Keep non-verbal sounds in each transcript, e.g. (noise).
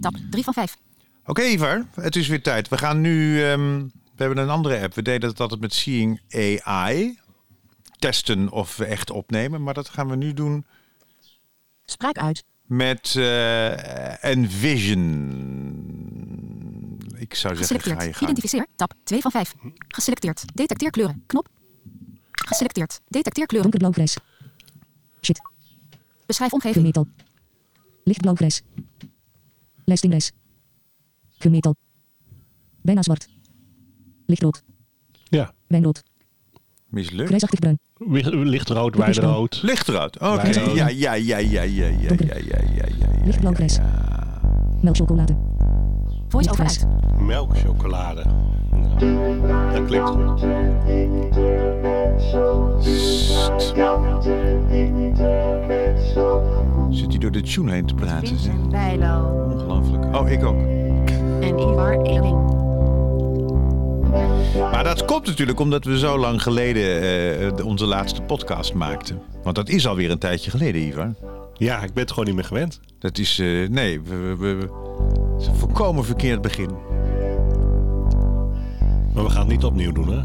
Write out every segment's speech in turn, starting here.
Tab 3 van 5. Oké, Ivar, het is weer tijd. We gaan nu. ehm, we hebben een andere app. We deden het altijd met Seeing AI. Testen of we echt opnemen. Maar dat gaan we nu doen Spraak uit. met eh Envision. Ik zou zeggen, ga je gang. Identificeer. Tab 2 van 5. Geselecteerd. Detecteer kleuren. Knop. Geselecteerd. Detecteer kleuren. Donkerblauw grijs. Shit. Beschrijf omgeving. Gemetal. Lichtblauw grijs. Lijstingrijs. Gemetal. Bijna zwart. Lichtrood. Ja, Wijnrood. Mislukt. Grijsachtig bruin. lichtrood, wijnrood. Lichtrood. Oké. Wij- Ja, ja, ja, ja, ja, ja, ja, ja, ja, ja, ja. Lichtblauw grijs. Melkchocolade. Voice over uit. Melkchocolade. Nou, dat klinkt goed. Zit hij door de tune heen te praten? Vincent Bijlo Ongelooflijk. Oh, ik ook. en Ivar Eling. Maar dat komt natuurlijk omdat we zo lang geleden eh, onze laatste podcast maakten. Want dat is alweer een tijdje geleden, Ivar. Ja, ik ben het gewoon niet meer gewend. Dat is, eh, nee, we, we, we- het is een volkomen verkeerd begin. Maar we gaan het niet opnieuw doen, hè?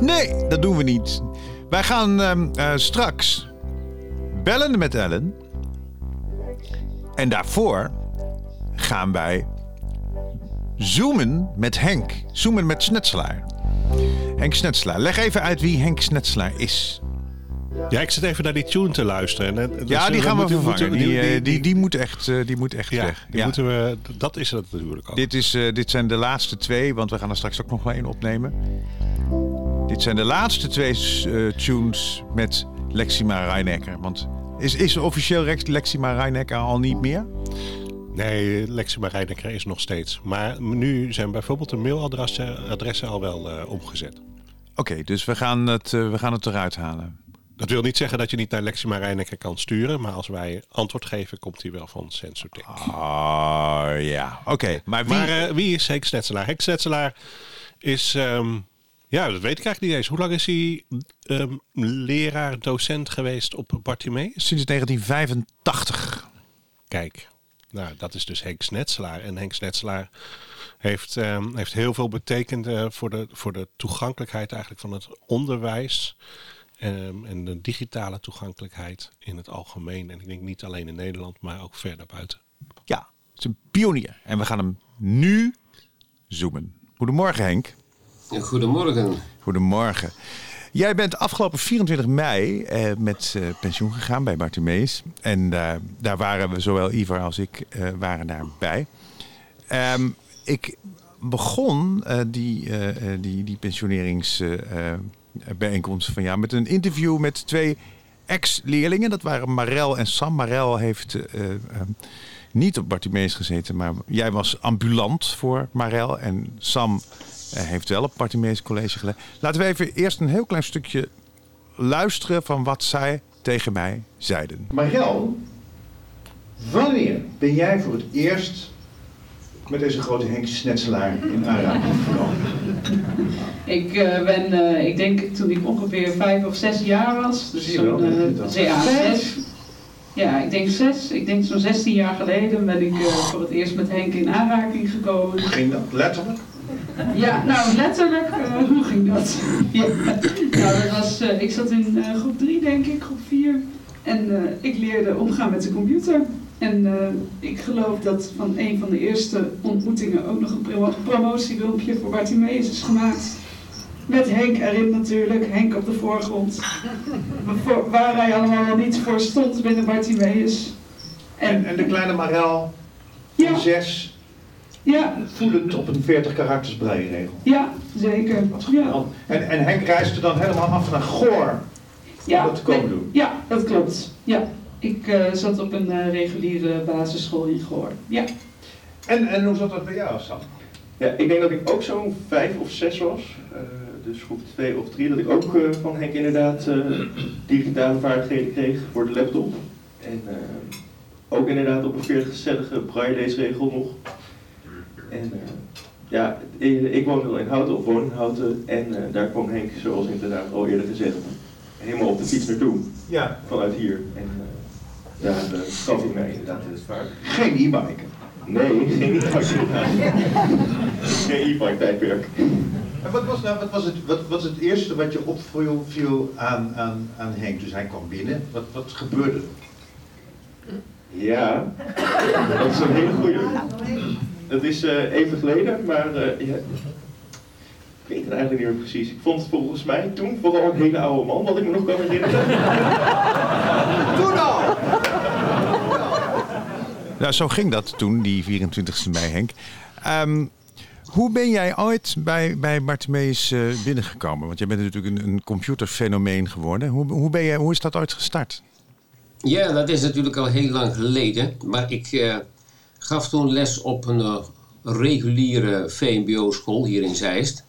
Nee, dat doen we niet. Wij gaan ehm, eh, straks bellen met Ellen. En daarvoor gaan wij zoomen met Henk. Zoomen met Snetselaar. Henk Snetselaar. Leg even uit wie Henk Snetselaar is. Ja, ik zit even naar die tune te luisteren. En, eh, dus, ja, die eh, gaan we moeten- vervangen. moeten- Die, eh, die, die moet echt, eh, die moet echt ja, weg. die moeten we, dat is het natuurlijk ook. Dit, is, eh, dit zijn de laatste twee, want we gaan er straks ook nog wel één opnemen. Dit zijn de laatste twee eh, tunes met Lexima Rijnecker. Want is, is officieel Lexima Rijnecker al niet meer? Nee, Lexima Rijnecker is nog steeds. Maar nu zijn bijvoorbeeld de mailadressen adressen al wel eh, omgezet. Oké, dus we gaan, het, eh, we gaan het eruit halen. Dat wil niet zeggen dat je niet naar Lexima Rijnecker kan sturen. Maar als wij antwoord geven, komt die wel van Sensotech. Oh ja, oké. Maar wie... Maar eh, wie is Henk Snetselaar? Henk Snetselaar is... ehm, ja, dat weet ik eigenlijk niet eens. Hoe lang is hij ehm, leraar, docent geweest op Bartimeus? Sinds 1985. Kijk, nou, dat is dus Henk Snetselaar. En Henk Snetselaar heeft, ehm, heeft heel veel betekend eh, voor, de, voor de toegankelijkheid eigenlijk van het onderwijs. ehm, en de digitale toegankelijkheid in het algemeen. En ik denk niet alleen in Nederland, maar ook verder buiten. Ja, het is een pionier. En we gaan hem nu zoomen. Goedemorgen Henk. Goedemorgen. Goedemorgen. Jij bent afgelopen 24 mei eh, met eh, pensioen gegaan bij Bartimeus. En eh, daar waren we, zowel Ivar als ik, eh, waren daarbij. Ehm, ik begon eh, die, die, die pensioneringsbijeenkomst van jou met een interview met twee ex-leerlingen. Dat waren Marel en Sam. Marel heeft eh, eh, niet op Bartimeus gezeten, maar jij was ambulant voor Marel. En Sam eh, heeft wel op Bartimeus College geleid. Laten we even eerst een heel klein stukje luisteren van wat zij tegen mij zeiden. Marel, wanneer ben jij voor het eerst met deze grote Henk Snetselaar in aanraking gekomen? Ik eh, ben, eh, ik denk toen ik ongeveer vijf of zes jaar was, dus zo'n, het dan. ja, Vijf? zes. Ja, ik denk zes. Ik denk zo'n 16 jaar geleden ben ik voor het eerst met Henk in aanraking gekomen. Ging dat letterlijk? Ja, nou letterlijk, eh, hoe ging dat? ja. Nou, dat was, eh, ik zat in eh, groep 3 denk ik, groep 4. En ik leerde omgaan met de computer. En ik geloof dat van een van de eerste ontmoetingen ook nog een promotiefilmpje voor Bartimeus is gemaakt. Met Henk erin natuurlijk, Henk op de voorgrond. Voor- waar hij allemaal niet voor stond binnen Bartimeus. En, en de kleine Marel van ja, zes, ja, voelend op een 40 karakters breiregel. ja, zeker. Wat Ja. En, en Henk reisde dan helemaal af naar Goor Ja, om dat te komen nee, doen. Ja, dat klopt. Ja. Ik eh, zat op een eh, reguliere basisschool in Goor. Ja. En, en hoe zat dat bij jou, Sam? Ja, ik denk dat ik ook zo'n vijf of zes was. Eh, dus groep twee of drie. Dat ik ook eh, van Henk inderdaad eh, digitale vaardigheden kreeg voor de laptop. En ook inderdaad op een 40 gezellige braille leesregel nog. En eh, ja, ik, ik woon wel in Houten, of woon in Houten. En eh, daar kwam Henk, zoals inderdaad al eerder gezegd, helemaal op de fiets naartoe. Ja, Vanuit hier. En eh, daar gaf hij mij inderdaad het vaak. geen e-bike. Nee, geen e-bike. (laughs) Geen e-bike tijdperk. En wat was, nou, wat, was het, wat, wat was het eerste wat je opviel viel aan, aan, aan Henk? Dus hij kwam binnen. Wat, wat gebeurde er? Ja, dat is een hele goede. Dat is eh, even geleden, maar eh, ja, ik weet het eigenlijk niet meer precies. Ik vond het volgens mij toen vooral een hele oude man, wat ik me nog kan herinneren. (laughs) Toen al! Nou, zo ging dat toen, die 24e mei, Henk. Ehm, hoe ben jij ooit bij, bij Bartimeus eh, binnengekomen? Want jij bent natuurlijk een, een computerfenomeen geworden. Hoe, hoe, ben jij, hoe is dat ooit gestart? Ja, dat is natuurlijk al heel lang geleden. Maar ik eh, gaf toen les op een eh, reguliere VMBO-school hier in Zeist.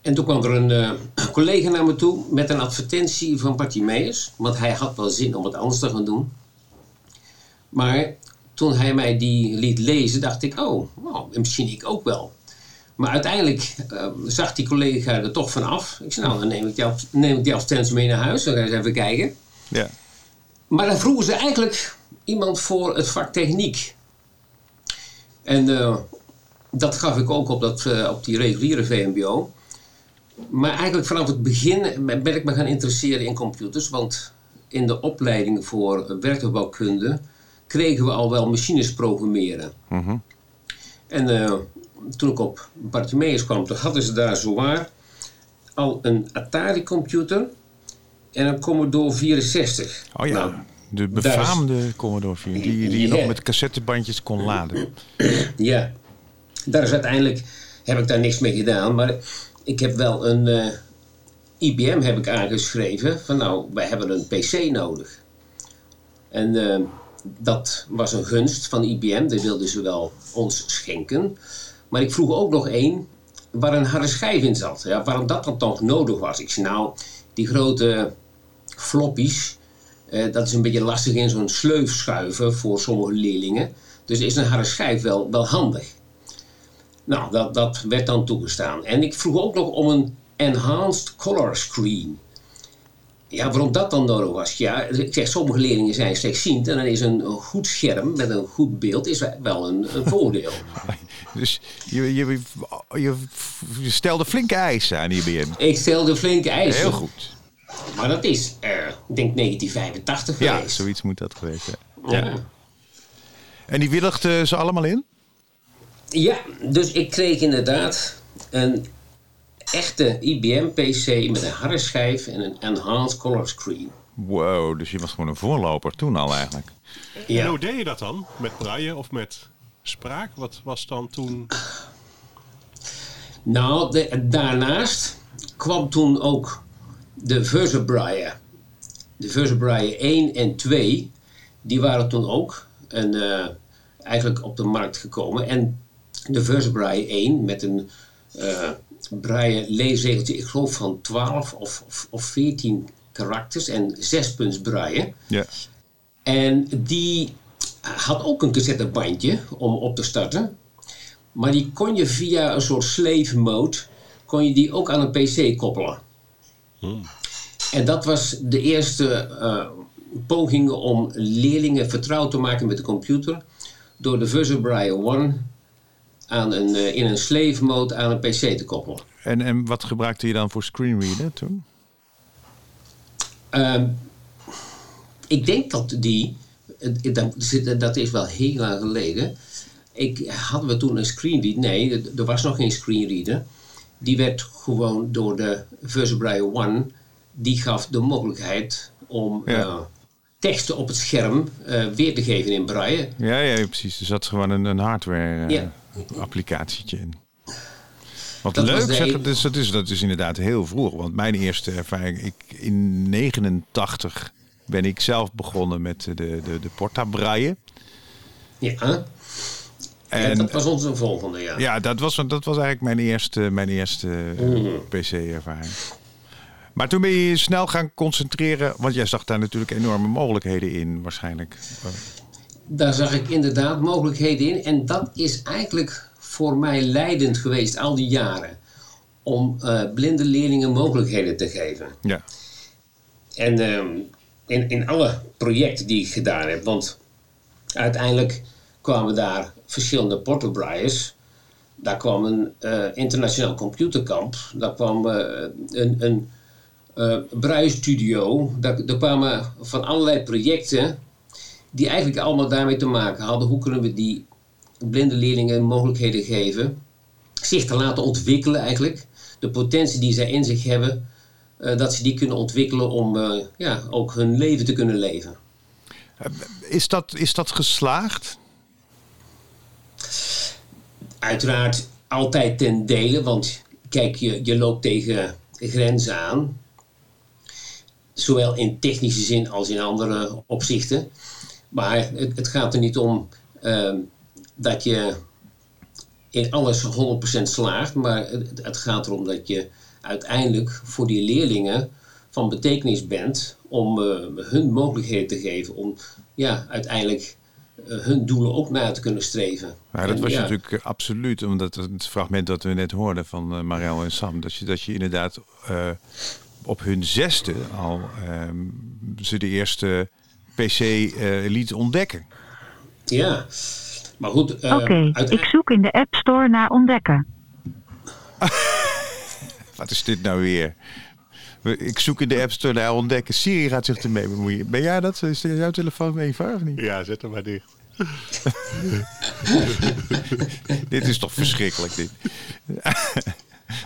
En toen kwam er een eh, (clears throat) collega naar me toe met een advertentie van Bartimeus. Want hij had wel zin om het anders te gaan doen. Maar toen hij mij die liet lezen, dacht ik, oh, nou, misschien ik ook wel. Maar uiteindelijk eh, zag die collega er toch van af. Ik zei, nou, dan neem ik die, neem ik die advertentie mee naar huis. Dan ga ik eens even kijken. Ja. Maar dan vroegen ze eigenlijk iemand voor het vak techniek. En eh, dat gaf ik ook op, dat, eh, op die reguliere VMBO. Maar eigenlijk vanaf het begin ben ik me gaan interesseren in computers. Want in de opleiding voor werktuigbouwkunde kregen we al wel machines programmeren. Mhm. En eh, toen ik op Bartimeus kwam, toen hadden ze daar zowaar al een Atari-computer en een Commodore 64. Oh ja, Nou, de is- befaamde Commodore 4, die, die je nog met cassettebandjes kon laden. (clears throat) Ja, daar is uiteindelijk heb ik daar niks mee gedaan, maar ik heb wel een eh, IBM heb ik aangeschreven van nou, wij hebben een PC nodig. En eh, dat was een gunst van IBM, dat wilden ze wel ons schenken. Maar ik vroeg ook nog één waar een harde schijf in zat. Ja, waarom dat dan toch nodig was. Ik zei nou, die grote floppies, eh, dat is een beetje lastig in zo'n sleuf schuiven voor sommige leerlingen. Dus is een harde schijf wel, wel handig. Nou, dat, dat werd dan toegestaan. En ik vroeg ook nog om een enhanced color screen. Ja, waarom dat dan nodig was? Ja, ik zeg, sommige leerlingen zijn slechtziend en dan is een, goed scherm met een goed beeld is wel een, een voordeel. (laughs) Dus je, je, je, je stelde flinke eisen aan IBM. Ik stelde flinke eisen. Heel goed. Maar dat is, eh, ik denk 1985 Ja, geweest. zoiets moet dat geweest zijn. Ja. En die willigden ze allemaal in? Ja, dus ik kreeg inderdaad een echte IBM-PC met een harde schijf en een enhanced color screen. Wow, dus je was gewoon een voorloper toen al eigenlijk. En Ja. hoe deed je dat dan? Met braille of met spraak? Wat was dan toen... Nou, de- daarnaast kwam toen ook de Versabraille. De Versabraille 1 en 2, die waren toen ook een, eh, eigenlijk op de markt gekomen. En de Versabraille 1 met een eh braille leesregeltje, ik geloof van 12 of, of, of 14 karakters en 6 punts braille. Ja. En die had ook een cassettebandje om op te starten. Maar die kon je via een soort slave mode, kon je die ook aan een pc koppelen. En dat was de eerste eh, poging om leerlingen vertrouwd te maken met de computer. Door de Versabraille 1 aan een, eh, in een slave mode aan een pc te koppelen. En, en wat gebruikte je dan voor screenreader toen? Ehm, ik denk dat die, dat is wel heel lang geleden. Ik, hadden we toen een screenreader? Nee, er was nog geen screenreader. Die werd gewoon door de Versabraille One, die gaf de mogelijkheid om Ja. eh, teksten op het scherm eh, weer te geven in braille. Ja, ja, precies. Er zat gewoon een, een hardware eh, Ja. in. Wat Dat leuk zeg, dus dat, is, dat is inderdaad heel vroeg. Want mijn eerste ervaring, ik, in 89 ben ik zelf begonnen met de, de, de Porta Braille. Ja, En en, dat was onze volgende, ja. ja, dat was, dat was eigenlijk mijn eerste, mijn eerste eh, Mhm. PC-ervaring. Maar toen ben je je snel gaan concentreren, want jij zag daar natuurlijk enorme mogelijkheden in, waarschijnlijk. Daar zag ik inderdaad mogelijkheden in. En dat is eigenlijk voor mij leidend geweest al die jaren. Om eh, blinde leerlingen mogelijkheden te geven. Ja, En ehm, in, in alle projecten die ik gedaan heb. Want uiteindelijk kwamen daar verschillende porterbraaiers. Daar kwam een eh, internationaal computerkamp. Daar kwam eh, een, een braaistudio. Daar, kwamen van allerlei projecten die eigenlijk allemaal daarmee te maken hadden. Hoe kunnen we die blinde leerlingen mogelijkheden geven zich te laten ontwikkelen eigenlijk. De potentie die zij in zich hebben, dat ze die kunnen ontwikkelen om ja, ook hun leven te kunnen leven. Is dat, is dat geslaagd? Uiteraard altijd ten dele, want kijk, je, je loopt tegen grenzen aan. Zowel in technische zin als in andere opzichten. Maar het, gaat er niet om ehm, dat je in alles 100% slaagt. Maar het, gaat erom dat je uiteindelijk voor die leerlingen van betekenis bent om eh, hun mogelijkheden te geven om ja, uiteindelijk hun doelen ook na te kunnen streven. Nou, dat En was ja, natuurlijk eh, absoluut, omdat het fragment dat we net hoorden van eh, Marel en Sam, dat je, dat je inderdaad eh, op hun zesde al ehm, ze de eerste PC eh, liet ontdekken. Ja, maar goed. eh, Oké, uiteindelijk- ik zoek in de App Store naar ontdekken. (laughs) Wat is dit nou weer? Ik zoek in de App Store naar ontdekken. Siri gaat zich ermee bemoeien. Ben jij dat? Is jouw telefoon eenvoudig of niet? Ja, zet hem maar dicht. (laughs) dit is toch verschrikkelijk, dit. (laughs)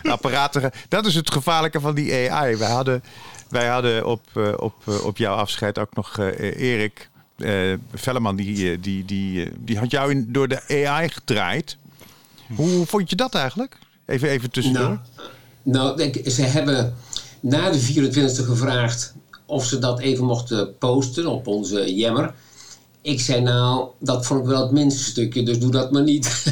Apparaten. Dat is het gevaarlijke van die AI. Wij hadden, wij hadden op, eh, op, eh, op jouw afscheid ook nog eh, Erik eh Velleman. Die, die, die, die had jou in, door de AI gedraaid. Hoe vond je dat eigenlijk? Even, even tussendoor. Nou, nou denk, ze hebben na de 24e gevraagd of ze dat even mochten posten op onze Jammer. Ik zei nou, dat vond ik wel het minste stukje, dus doe dat maar niet. (laughs)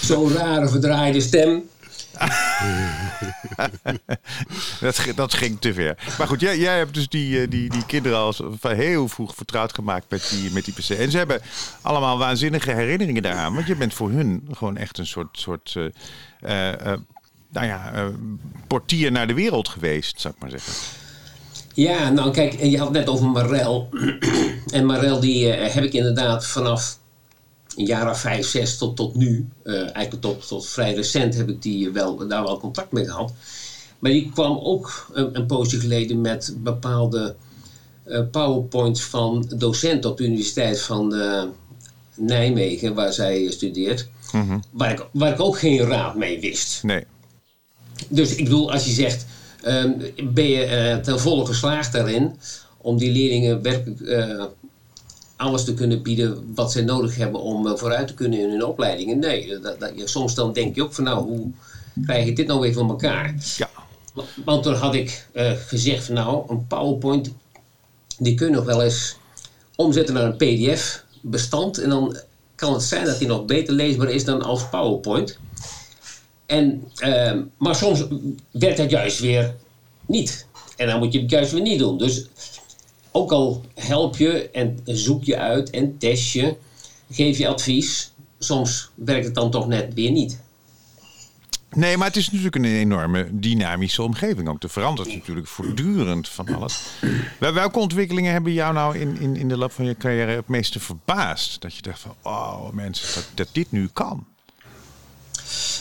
(laughs) Zo'n rare verdraaide stem. (laughs) dat, dat ging te ver. Maar goed, jij, jij hebt dus die, eh, die, die kinderen al heel vroeg vertrouwd gemaakt met die, met die PC. En ze hebben allemaal waanzinnige herinneringen daaraan. Want je bent voor hun gewoon echt een soort, soort eh, eh, nou ja, portier naar de wereld geweest, zou ik maar zeggen. Ja, nou kijk, je had net over Marel. (clears throat) en Marel die heb ik inderdaad vanaf een jaar of vijf, zes tot, tot nu, eh, eigenlijk tot, tot vrij recent heb ik die wel, daar wel contact mee gehad. Maar die kwam ook een, een poosje geleden met bepaalde eh, powerpoints van docenten op de Universiteit van eh, Nijmegen, waar zij studeert. Waar ik, waar ik ook geen raad mee wist. Nee. Dus ik bedoel, als je zegt, ehm, ben je eh, ten volle geslaagd daarin om die leerlingen werkelijk eh, alles te kunnen bieden wat zij nodig hebben om eh, vooruit te kunnen in hun opleidingen? Nee, dat, dat, je, soms dan denk je ook van nou, hoe krijg ik dit nou weer van elkaar? Ja. Want toen had ik eh, gezegd van nou, een PowerPoint, die kun je nog wel eens omzetten naar een PDF bestand en dan kan het zijn dat die nog beter leesbaar is dan als PowerPoint. En, ehm, maar soms werkt dat juist weer niet. En dan moet je het juist weer niet doen. Dus ook al help je en zoek je uit en test je, geef je advies, soms werkt het dan toch net weer niet. Nee, maar het is natuurlijk een enorme dynamische omgeving ook. Er verandert natuurlijk voortdurend van alles. Wel- Welke ontwikkelingen hebben jou nou in, in, in de loop van je carrière het meeste verbaasd? Dat je dacht van, oh mensen, dat, dat dit nu kan.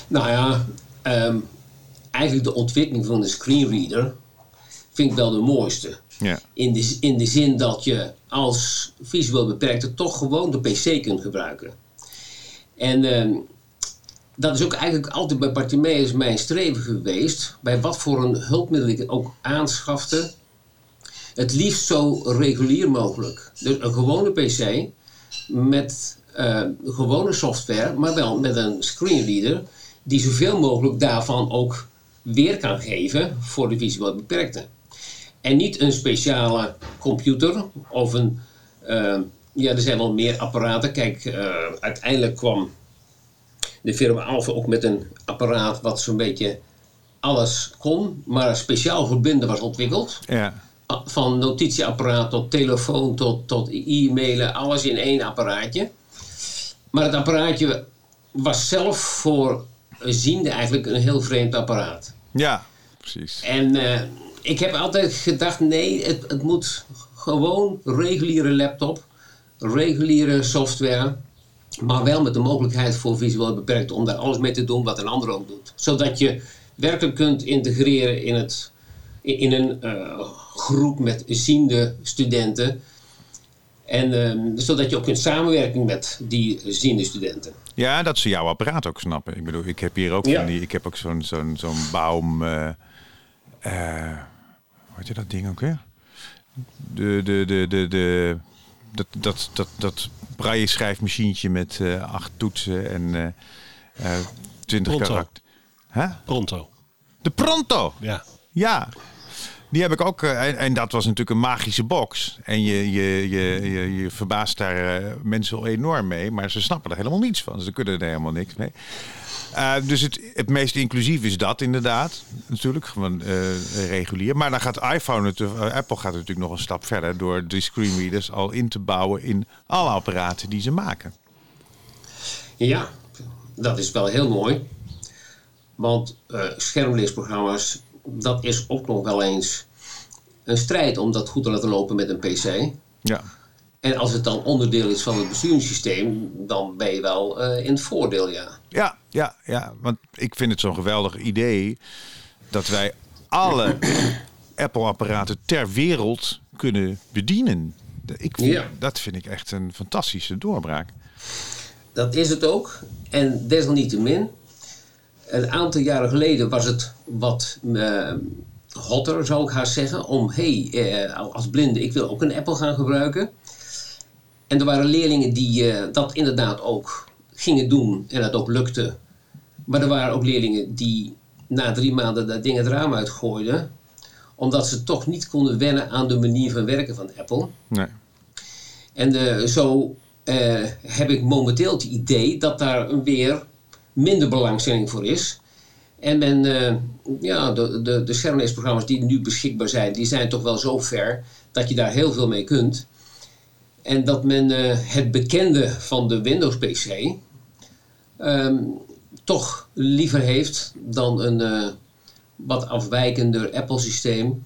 Nou ja, ehm, eigenlijk de ontwikkeling van de screenreader vind ik wel de mooiste. Ja. In de, in de zin dat je als visueel beperkte toch gewoon de PC kunt gebruiken. En ehm, dat is ook eigenlijk altijd bij Bartimeus mijn streven geweest. Bij wat voor een hulpmiddel ik ook aanschafte. Het liefst zo regulier mogelijk. Dus een gewone PC met eh, gewone software, maar wel met een screenreader. Die zoveel mogelijk daarvan ook weer kan geven voor de visueel beperkte. En niet een speciale computer of een. eh, ja, er zijn wel meer apparaten. Kijk, eh, uiteindelijk kwam de firma Alpha ook met een apparaat wat zo'n beetje alles kon, maar speciaal voor blinden was ontwikkeld. Ja. Van notitieapparaat tot telefoon tot, tot e-mailen, alles in één apparaatje. Maar het apparaatje was zelf voor ziende eigenlijk een heel vreemd apparaat. Ja, precies. En eh, ik heb altijd gedacht, nee, het, het moet gewoon reguliere laptop, reguliere software, maar wel met de mogelijkheid voor visueel beperkt om daar alles mee te doen wat een ander ook doet. Zodat je werkelijk kunt integreren in, het, in een eh, groep met ziende studenten. En ehm, zodat je ook kunt samenwerken met die ziende studenten. Ja, dat ze jouw apparaat ook snappen. Ik bedoel, ik heb hier ook Ja. van die, ik heb ook zo'n zo'n zo'n baum. eh heet je dat ding ook weer? De, de, de, de, de, dat, dat, dat, dat braille schrijfmachientje met eh, acht toetsen en eh eh, twintig Pronto. karakter. Hè? Pronto. De Pronto! Ja. Ja, die heb ik ook. en, en dat was natuurlijk een magische box. En je, je, je, je, je verbaast daar mensen enorm mee. Maar ze snappen er helemaal niets van. Ze kunnen er helemaal niks mee. Eh, dus het, het meest inclusief is dat inderdaad. Natuurlijk, gewoon eh, regulier. Maar dan gaat iPhone, natuurlijk- eh, Apple gaat natuurlijk nog een stap verder... door de screenreaders al in te bouwen in alle apparaten die ze maken. Ja, dat is wel heel mooi. Want schermleesprogramma's, dat is ook nog wel eens een strijd om dat goed te laten lopen met een PC. Ja. En als het dan onderdeel is van het besturingssysteem, dan ben je wel eh, in het voordeel, ja. Ja, ja, ja. Want ik vind het zo'n geweldig idee dat wij alle (clears throat) Apple-apparaten ter wereld kunnen bedienen. Ik vind, Ja. Dat vind ik echt een fantastische doorbraak. Dat is het ook. En desalniettemin, een aantal jaren geleden was het wat eh, hotter, zou ik haast zeggen, om, hé, hey, eh, als blinde, ik wil ook een Apple gaan gebruiken. En er waren leerlingen die eh, dat inderdaad ook gingen doen en dat ook lukte. Maar er waren ook leerlingen die na drie maanden dat ding het raam uitgooiden, omdat ze toch niet konden wennen aan de manier van werken van Apple. Nee. En eh, zo eh, heb ik momenteel het idee dat daar weer minder belangstelling voor is. En men, ja, de, de, de schermleesprogramma's die nu beschikbaar zijn, die zijn toch wel zo ver dat je daar heel veel mee kunt. En dat men eh, het bekende van de Windows PC ehm, toch liever heeft dan een eh, wat afwijkender Apple systeem.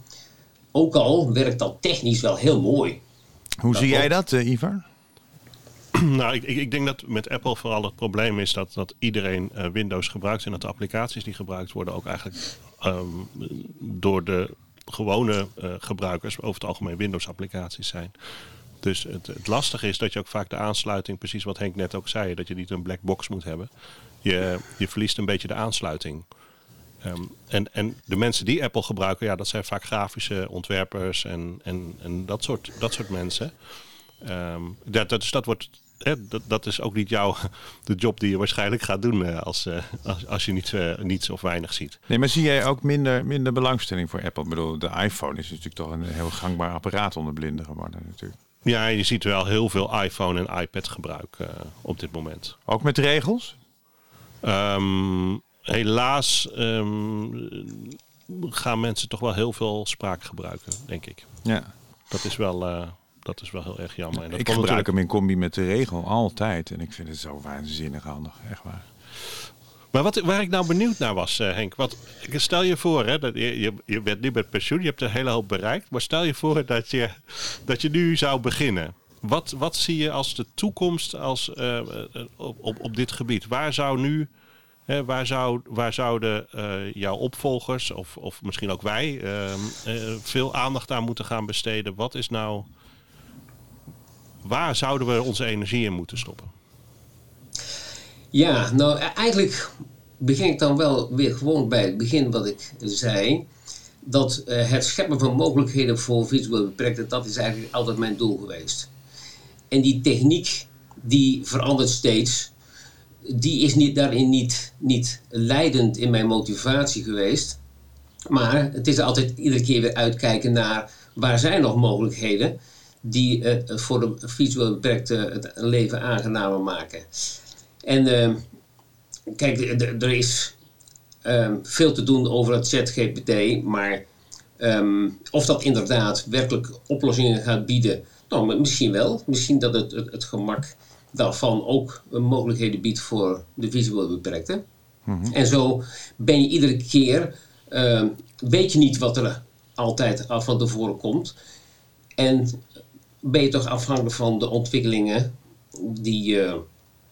Ook al werkt dat technisch wel heel mooi. Hoe zie jij dat, eh, Ivar? (clears throat) nou, ik, ik, ik denk dat met Apple vooral het probleem is dat, dat iedereen eh, Windows gebruikt en dat de applicaties die gebruikt worden ook eigenlijk ehm, door de gewone eh, gebruikers over het algemeen Windows applicaties zijn. Dus het, het lastige is dat je ook vaak de aansluiting, precies wat Henk net ook zei, dat je niet een black box moet hebben. Je, je verliest een beetje de aansluiting. Ehm, en, en de mensen die Apple gebruiken, ja, dat zijn vaak grafische ontwerpers en, en, en dat, soort, dat soort mensen. Ehm, dat, dat, wordt, hè, dat, dat is ook niet jouw (laughs) de job die je waarschijnlijk gaat doen eh, als, eh, als, als je niet, eh, niets of weinig ziet. Nee, maar zie jij ook minder, minder belangstelling voor Apple? Ik bedoel, de iPhone is natuurlijk toch een heel gangbaar apparaat onder blinden geworden natuurlijk. Ja, je ziet wel heel veel iPhone en iPad gebruik eh, op dit moment. Ook met regels? Ehm, helaas ehm, gaan mensen toch wel heel veel spraak gebruiken, denk ik. Ja. Dat is wel, eh, dat is wel heel erg jammer. En dat ik gebruik natuurlijk- hem in combi met de regel altijd. En ik vind het zo waanzinnig handig, echt waar. Maar wat, waar ik nou benieuwd naar was, eh, Henk. Wat, stel je voor, hè, dat je, je, je bent nu met pensioen, je hebt een hele hoop bereikt. Maar stel je voor dat je, dat je nu zou beginnen. Wat, wat zie je als de toekomst als, eh, eh, op, op, op dit gebied? Waar zou nu, waar, zou, waar zouden jouw opvolgers of, of misschien ook wij ehm, eh, veel aandacht aan moeten gaan besteden? Wat is nou, waar zouden we onze energie in moeten stoppen? Ja, nou e- eigenlijk begin ik dan wel weer gewoon bij het begin wat ik zei. Dat eh, het scheppen van mogelijkheden voor visueel beperkten, dat is eigenlijk altijd mijn doel geweest. En die techniek, die verandert steeds. Die is niet, daarin niet, niet leidend in mijn motivatie geweest. Maar het is altijd iedere keer weer uitkijken naar waar zijn nog mogelijkheden die eh, voor de visueel beperkte het leven aangenamer maken. En eh, kijk, er is ehm, veel te doen over het ChatGPT, maar ehm, of dat inderdaad werkelijk oplossingen gaat bieden, nou, misschien wel. Misschien dat het, het, het gemak daarvan ook mogelijkheden biedt voor de visueel beperkte. En zo ben je iedere keer, ehm, weet je niet wat er altijd al van tevoren komt. En ben je toch afhankelijk van de ontwikkelingen die eh,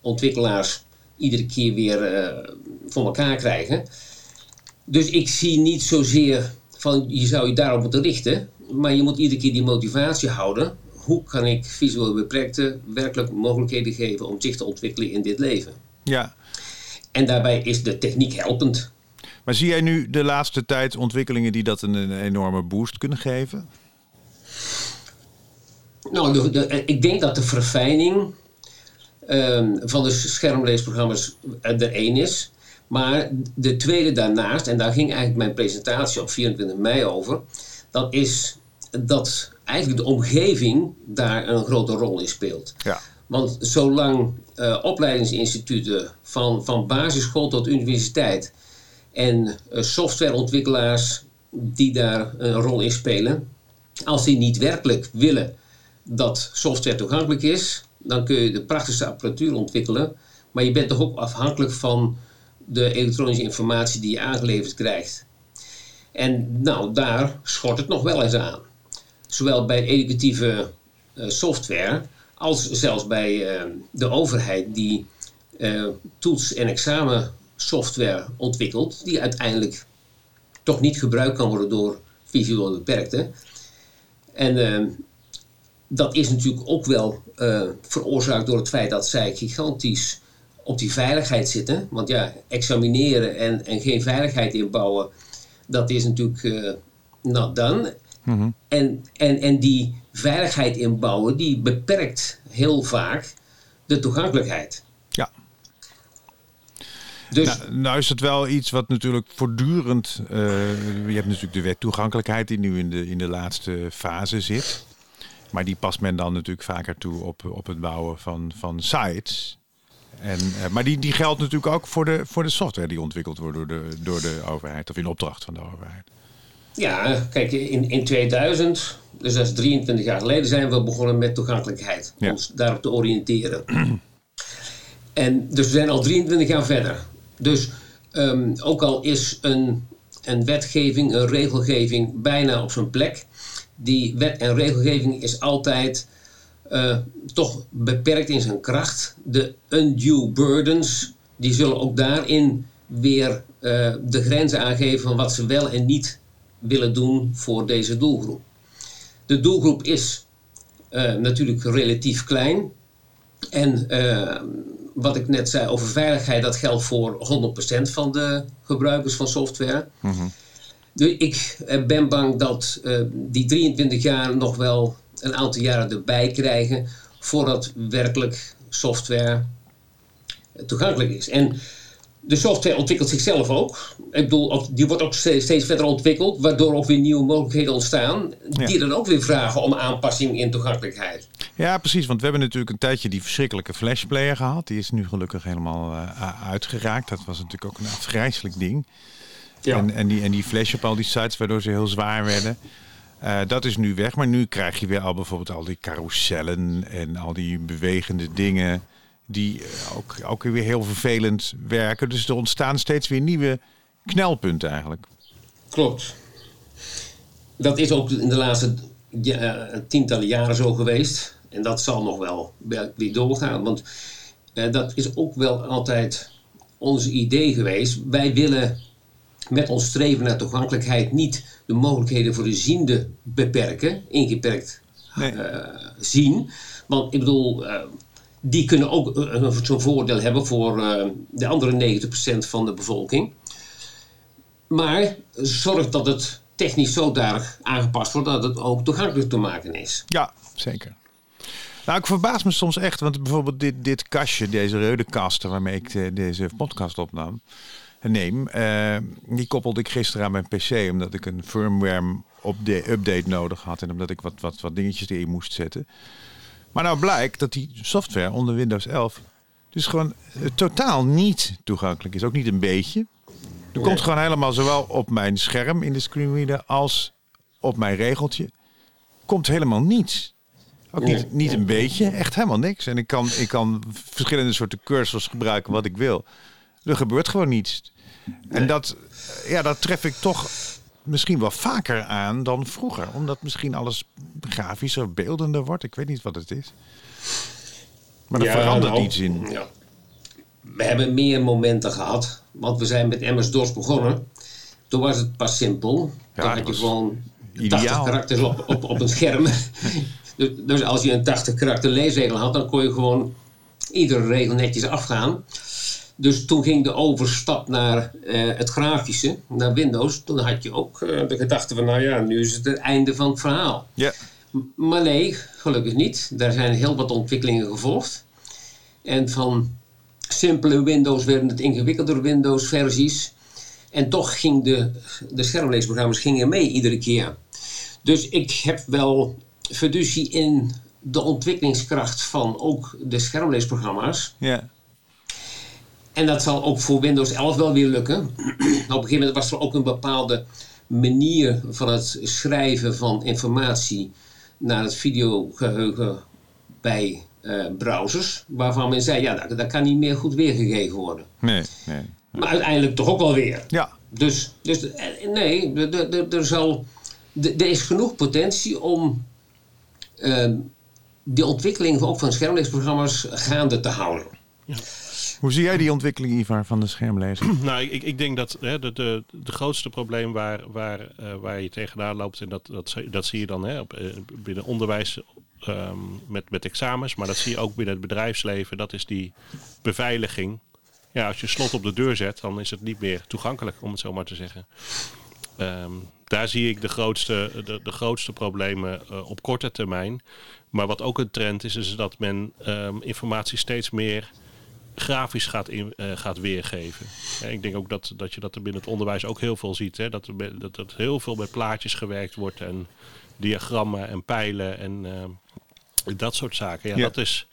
ontwikkelaars iedere keer weer eh, voor elkaar krijgen. Dus ik zie niet zozeer van je zou je daarop moeten richten, maar je moet iedere keer die motivatie houden. Hoe kan ik visueel beperkten werkelijk mogelijkheden geven om zich te ontwikkelen in dit leven? Ja. En daarbij is de techniek helpend. Maar zie jij nu de laatste tijd ontwikkelingen die dat een, een enorme boost kunnen geven? Nou, de, de- ik denk dat de verfijning ehm, van de schermleesprogramma's er één is. Maar de tweede daarnaast, en daar ging eigenlijk mijn presentatie op 24 mei over, dat is dat eigenlijk de omgeving daar een grote rol in speelt. Ja. Want zolang eh, opleidingsinstituten van, van basisschool tot universiteit en eh, softwareontwikkelaars die daar een rol in spelen, als die niet werkelijk willen dat software toegankelijk is, dan kun je de prachtigste apparatuur ontwikkelen, maar je bent toch ook afhankelijk van de elektronische informatie die je aangeleverd krijgt. En nou, daar schort het nog wel eens aan. Zowel bij educatieve eh, software als zelfs bij eh, de overheid die eh, toets- en examensoftware ontwikkelt, die uiteindelijk toch niet gebruikt kan worden door visueel beperkten. En dat is natuurlijk ook wel eh, veroorzaakt door het feit dat zij gigantisch op die veiligheid zitten. Want ja, examineren en, en geen veiligheid inbouwen, dat is natuurlijk eh not done. En, en, en die veiligheid inbouwen, die beperkt heel vaak de toegankelijkheid. Ja. Dus Nou, nou is het wel iets wat natuurlijk voortdurend... eh, je hebt natuurlijk de wet toegankelijkheid die nu in de, in de laatste fase zit. Maar die past men dan natuurlijk vaker toe op, op het bouwen van, van sites. En, eh, maar die, die geldt natuurlijk ook voor de, voor de software die ontwikkeld wordt door de, door de overheid. Of in opdracht van de overheid. ja, kijk, in, in 2000, dus dat is 23 jaar geleden, zijn we begonnen met toegankelijkheid. Ja. Ons daarop te oriënteren. (clears throat) en dus we zijn al 23 jaar verder. Dus ehm, ook al is een, een wetgeving, een regelgeving bijna op zijn plek, die wet en regelgeving is altijd eh, toch beperkt in zijn kracht. De undue burdens, die zullen ook daarin weer eh, de grenzen aangeven van wat ze wel en niet willen doen voor deze doelgroep. De doelgroep is eh, natuurlijk relatief klein. En wat ik net zei over veiligheid, dat geldt voor 100% van de gebruikers van software. Dus ik eh, ben bang dat eh, die 23 jaar nog wel een aantal jaren erbij krijgen voordat werkelijk software toegankelijk is. En de software ontwikkelt zichzelf ook. Ik bedoel, die wordt ook steeds, verder ontwikkeld, waardoor ook weer nieuwe mogelijkheden ontstaan, Ja. die dan ook weer vragen om aanpassing in toegankelijkheid. Ja, precies. Want we hebben natuurlijk een tijdje die verschrikkelijke flashplayer gehad. Die is nu gelukkig helemaal eh, uitgeraakt. Dat was natuurlijk ook een afgrijzelijk ding. Ja. En, en, die, en die flash op al die sites, waardoor ze heel zwaar werden. Eh, dat is nu weg. Maar nu krijg je weer al bijvoorbeeld al die carousellen en al die bewegende dingen. Die eh, ook, ook weer heel vervelend werken. Dus er ontstaan steeds weer nieuwe knelpunten eigenlijk. Klopt. Dat is ook in de laatste ja, eh, tientallen jaren zo geweest. En dat zal nog wel weer weer doorgaan. Want eh, dat is ook wel altijd ons idee geweest. Wij willen met ons streven naar toegankelijkheid niet de mogelijkheden voor de ziende beperken, ingeperkt Nee. eh, zien. Want ik bedoel, eh, die kunnen ook eh, zo'n voordeel hebben voor de andere 90% van de bevolking. Maar zorg dat het technisch zodanig aangepast wordt dat het ook toegankelijk te maken is. Ja, zeker. Nou, ik verbaas me soms echt, want bijvoorbeeld dit, dit kastje, deze Reudekast waarmee ik de- deze podcast opnam, neem, eh, die koppelde ik gisteren aan mijn PC omdat ik een firmware update, update nodig had en omdat ik wat, wat, wat dingetjes erin moest zetten. Maar nou blijkt dat die software onder Windows 11 dus gewoon eh, totaal niet toegankelijk is. Ook niet een beetje. Er komt gewoon helemaal zowel op mijn scherm in de screenreader als op mijn regeltje. Komt helemaal niets. Ook niet, niet een beetje, echt helemaal niks. En ik kan, ik kan verschillende soorten cursors gebruiken wat ik wil. Er gebeurt gewoon niets. En dat, ja, dat tref ik toch misschien wel vaker aan dan vroeger. Omdat misschien alles grafischer, beeldender wordt. Ik weet niet wat het is. Maar er Ja, verandert nou, iets in. Ja. We hebben meer momenten gehad. Want we zijn met MS-DOS begonnen. Toen was het pas simpel. Toen had je gewoon ideaal. 80 karakters op, op, op een scherm. (laughs) dus, dus als je een 80 karakter leesregel had, dan kon je gewoon iedere regel netjes afgaan. Dus toen ging de overstap naar eh, het grafische, naar Windows. Toen had je ook eh, de gedachte van, nou ja, nu is het het einde van het verhaal. Ja. Maar nee, gelukkig niet. Daar zijn heel wat ontwikkelingen gevolgd. En van simpele Windows werden het ingewikkelder Windows-versies. En toch ging de, de schermleesprogramma's gingen mee iedere keer. Dus ik heb wel fiducie in de ontwikkelingskracht van ook de schermleesprogramma's. Ja. En dat zal ook voor Windows 11 wel weer lukken. (clears throat) Op een gegeven moment was er ook een bepaalde manier van het schrijven van informatie naar het videogeheugen bij eh, browsers. Waarvan men zei, ja, dat, dat kan niet meer goed weergegeven worden. Nee, nee. Maar uiteindelijk toch ook wel weer. Ja. Dus, dus eh, nee, er- zal, er is genoeg potentie om ehm, die ontwikkeling ook van schermleesprogramma's gaande te houden. Hoe zie jij die ontwikkeling, Ivar, van de schermlezer? (clears throat) Nou, ik, ik denk dat hè, de, de, grootste probleem waar, waar, eh, waar je tegenaan loopt, en dat, dat, dat zie je dan hè, op, eh, binnen onderwijs ehm, met, met examens, maar dat zie je ook binnen het bedrijfsleven, dat is die beveiliging. Ja, als je slot op de deur zet, dan is het niet meer toegankelijk, om het zo maar te zeggen. Ehm, daar zie ik de grootste, de, de grootste problemen eh, op korte termijn. Maar wat ook een trend is, is dat men ehm, informatie steeds meer grafisch gaat, in, eh, gaat weergeven. Ik denk ook dat, dat je dat er binnen het onderwijs ook heel veel ziet. Hè? Dat, er, dat, dat heel veel met plaatjes gewerkt wordt en diagrammen en pijlen en eh, dat soort zaken. Ja, Ja. dat is.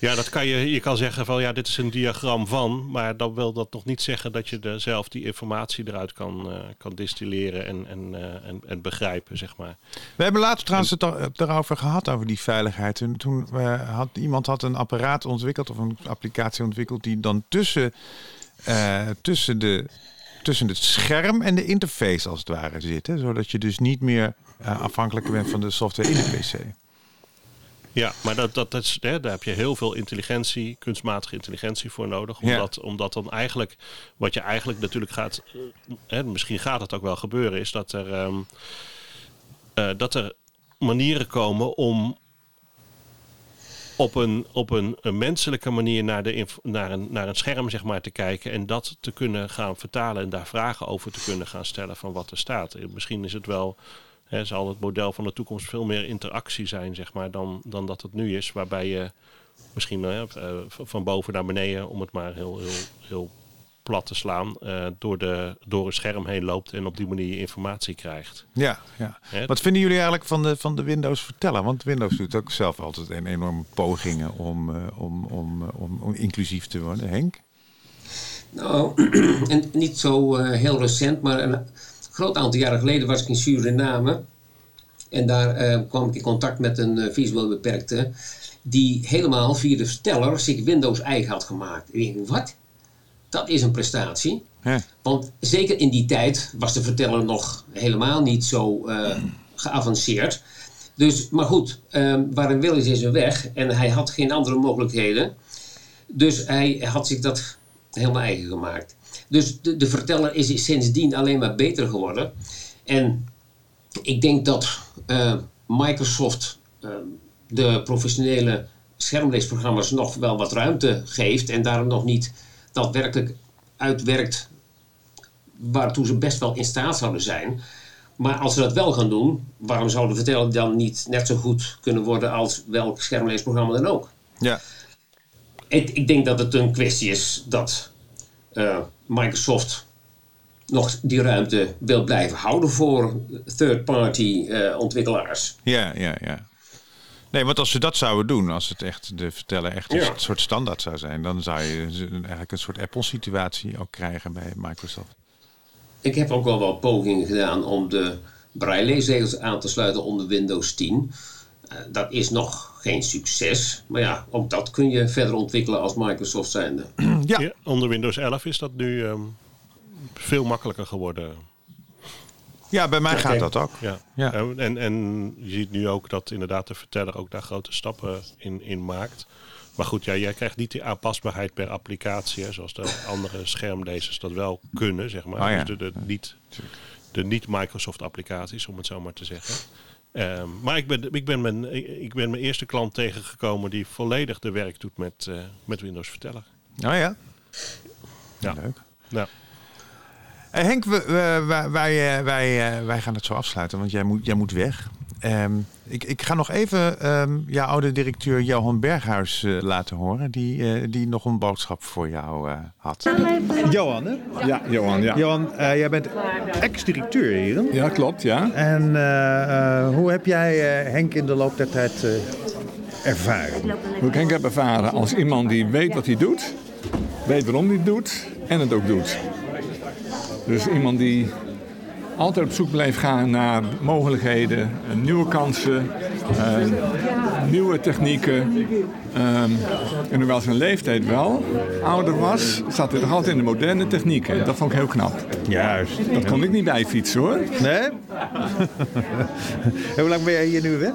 Ja, dat kan je, je kan zeggen van ja, dit is een diagram van, maar dan wil dat nog niet zeggen dat je zelf die informatie eruit kan, eh, kan distilleren en, en, eh, en, en begrijpen, zeg maar. We hebben laatst trouwens het al- daarover gehad, over die veiligheid. En toen eh, had iemand had een apparaat ontwikkeld of een applicatie ontwikkeld die dan tussen, eh, tussen, de, tussen het scherm en de interface als het ware zit. Hè? Zodat je dus niet meer eh, afhankelijk bent van de software in de PC. Ja, maar dat, dat, dat is, hè, daar heb je heel veel intelligentie, kunstmatige intelligentie voor nodig. Ja. Omdat, omdat dan eigenlijk, wat je eigenlijk natuurlijk gaat, hè, misschien gaat het ook wel gebeuren, is dat er, ehm, eh, dat er manieren komen om op een, op een, een menselijke manier naar, de, naar, een, naar een scherm zeg maar, te kijken en dat te kunnen gaan vertalen en daar vragen over te kunnen gaan stellen van wat er staat. Eh, Misschien is het wel, zal het model van de toekomst veel meer interactie zijn zeg maar, dan, dan dat het nu is, waarbij je misschien eh, van boven naar beneden, om het maar heel, heel, heel plat te slaan, eh, door, de, door een scherm heen loopt en op die manier informatie krijgt. Ja, ja. Wat vinden jullie eigenlijk van de, van de Windows vertellen? Want Windows doet ook zelf altijd een enorme pogingen om, eh, om, om, om, om inclusief te worden. Henk? Nou, (clears throat) en niet zo eh, heel recent, maar een groot aantal jaren geleden was ik in Suriname. En daar eh, kwam ik in contact met een eh, visueel beperkte. Die helemaal via de verteller zich Windows eigen had gemaakt. Ik denk, wat? Dat is een prestatie. Want zeker in die tijd was de verteller nog helemaal niet zo eh, geavanceerd. Dus, maar goed, eh, waar een wil is, is een weg. En hij had geen andere mogelijkheden. Dus hij had zich dat helemaal eigen gemaakt. Dus de, de verteller is sindsdien alleen maar beter geworden. En ik denk dat eh, Microsoft eh, de professionele schermleesprogramma's nog wel wat ruimte geeft. En daarom nog niet daadwerkelijk uitwerkt waartoe ze best wel in staat zouden zijn. Maar als ze dat wel gaan doen, waarom zou de verteller dan niet net zo goed kunnen worden als welk schermleesprogramma dan ook? Ja. Ik, ik denk dat het een kwestie is dat eh, Microsoft nog die ruimte wil blijven houden voor third-party eh, ontwikkelaars. Ja, ja, ja. Nee, want als ze dat zouden doen, als het echt de verteller echt Ja. een soort standaard zou zijn, dan zou je eigenlijk een soort Apple-situatie ook krijgen bij Microsoft. Ik heb ook al wat pogingen gedaan om de braille-leesregels aan te sluiten onder Windows 10. Eh, dat is nog geen succes, maar ja, ook dat kun je verder ontwikkelen als Microsoft zijnde. (clears throat) Ja. onder Windows 11 is dat nu ehm, veel makkelijker geworden. Ja, bij mij Ja, gaat kijk. dat ook. Ja. Ja. En, en, en je ziet nu ook dat inderdaad de verteller ook daar grote stappen in, in maakt. Maar goed, ja, jij krijgt niet die aanpasbaarheid per applicatie, hè, zoals de andere (laughs) schermlezers dat wel kunnen, zeg maar. Oh ja. Dus de, de, niet, de niet-Microsoft applicaties, om het zo maar te zeggen. Ehm, maar ik ben, ik, ben mijn, ik ben mijn eerste klant tegengekomen die volledig de werk doet met, eh, met Windows Verteller. Oh ja? Ja. Leuk. Ja. Eh, Henk, wij, wij, eh, wij, eh, wij gaan het zo afsluiten, want jij moet, jij moet weg. Ehm, ik, ik ga nog even ehm, jouw oude directeur Johan Berghuis eh, laten horen, die, eh, die nog een boodschap voor jou eh, had. Johan, hè? Ja, Johan, ja. Johan, eh, jij bent ex-directeur hier. hè? Ja, klopt, ja. En eh, eh, hoe heb jij eh, Henk in de loop der tijd eh, ervaren? Hoe ik Henk heb ervaren als iemand die weet wat hij doet, weet waarom hij het doet en het ook doet. Dus iemand die altijd op zoek bleef gaan naar mogelijkheden, eh, nieuwe kansen, eh, nieuwe technieken. Ehm, en hoewel zijn leeftijd wel ouder was, zat hij toch altijd in de moderne technieken. Dat vond ik heel knap. Juist. Dat kon ik niet bijfietsen hoor. Nee? (laughs) Hoe lang ben jij hier nu weg?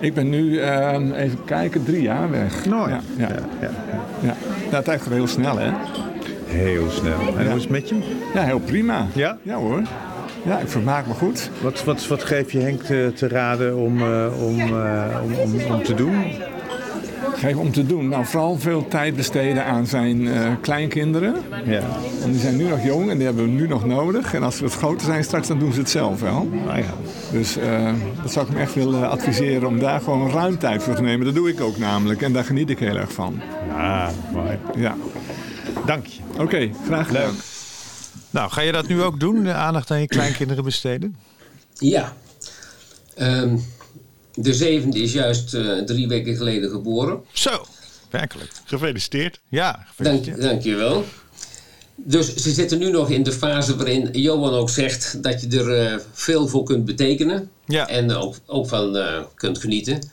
Ik ben nu, ehm, even kijken, drie jaar weg. Nou ja. ja. Ja, ja. gaat heel snel, hè? Heel snel. En hoe is het met je? Ja, heel prima. Ja? Ja hoor. Ja, ik vermaak me goed. Wat, wat, wat geef je Henk te, te raden om, eh, om, eh, om, om, om te doen? Geef om te doen. Nou, vooral veel tijd besteden aan zijn eh, kleinkinderen. Ja. Want die zijn nu nog jong en die hebben we nu nog nodig. En als ze wat groter zijn straks, dan doen ze het zelf wel. Ah, ja. Dus eh, dat zou ik hem echt willen adviseren om daar gewoon ruim tijd voor te nemen. Dat doe ik ook namelijk en daar geniet ik heel erg van. Ah, mooi. Ja. Dank je. Oké, graag gedaan. Nou, ga je dat nu ook doen, de aandacht aan je kleinkinderen besteden? Ja. Ehm, de zevende is juist eh, drie weken geleden geboren. Zo, werkelijk. Gefeliciteerd. Ja, Dank, dank je wel. Dus ze zitten nu nog in de fase waarin Johan ook zegt dat je er eh, veel voor kunt betekenen. Ja. En ook, ook van eh, kunt genieten.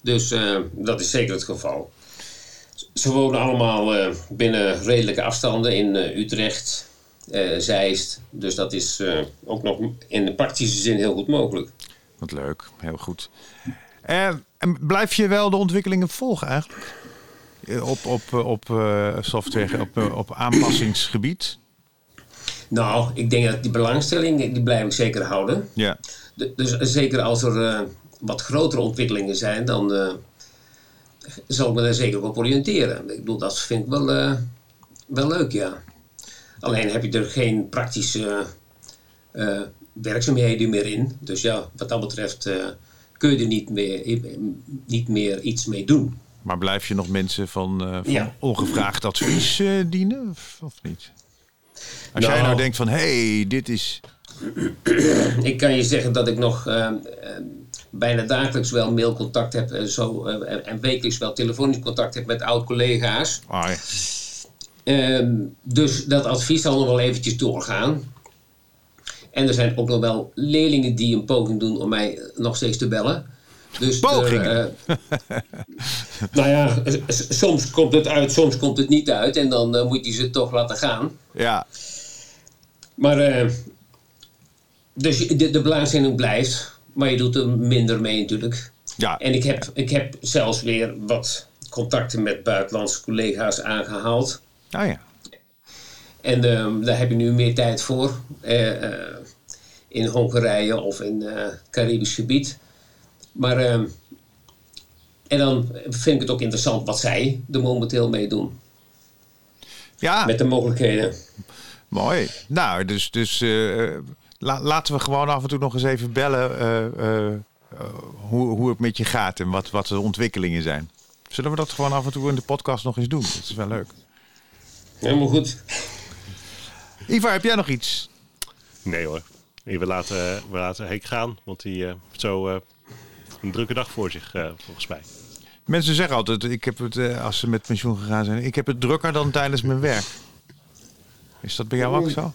Dus eh, dat is zeker het geval. Ze wonen allemaal eh, binnen redelijke afstanden in eh, Utrecht, eh, Zeist. Dus dat is eh, ook nog in de praktische zin heel goed mogelijk. Wat leuk, heel goed. Eh, en blijf je wel de ontwikkelingen volgen eigenlijk? Op, op, op software, op, op aanpassingsgebied? Nou, ik denk dat die belangstelling, die blijf ik zeker houden. Ja. De- Dus zeker als er wat grotere ontwikkelingen zijn, dan zal ik me daar zeker op oriënteren. Ik bedoel, dat vind ik wel, wel leuk, ja. Alleen heb je er geen praktische eh, werkzaamheden meer in. Dus ja, wat dat betreft eh, kun je er niet meer, niet meer iets mee doen. Maar blijf je nog mensen van, eh, van Ja. ongevraagd advies eh, dienen? Of, of niet? Als Nou. jij nou denkt van, hé, hey, dit is... (clears throat) Ik kan je zeggen dat ik nog eh, eh, bijna dagelijks wel mailcontact heb en, zo, eh, en wekelijks wel telefonisch contact heb met oud-collega's. Ah, ja. Ehm, dus dat advies zal nog wel eventjes doorgaan. En er zijn ook nog wel leerlingen die een poging doen om mij nog steeds te bellen. Dus Pogingen? er, eh, (laughs) nou ja, soms komt het uit, soms komt het niet uit. En dan eh, moet je ze toch laten gaan. Ja, Maar eh, dus de, de belangstelling blijft. Maar je doet er minder mee natuurlijk. ja. En ik heb, ik heb zelfs weer wat contacten met buitenlandse collega's aangehaald. Ah ja. En ehm, daar heb je nu meer tijd voor. eh, eh, in Hongarije of in eh, het Caribisch gebied. Maar, ehm, en dan vind ik het ook interessant wat zij er momenteel mee doen. Ja, Met de mogelijkheden. mooi. Nou, dus, dus eh, la- laten we gewoon af en toe nog eens even bellen eh, eh, eh, hoe, hoe het met je gaat en wat, wat de ontwikkelingen zijn. Zullen we dat gewoon af en toe in de podcast nog eens doen? Dat is wel leuk. Helemaal goed. Ivar, heb jij nog iets? Nee hoor. We laten, we laten Henk gaan, want die eh, heeft zo eh, een drukke dag voor zich, eh, volgens mij. Mensen zeggen altijd, ik heb het, eh, als ze met pensioen gegaan zijn, ik heb het drukker dan tijdens mijn werk. Is dat bij jou ook zo?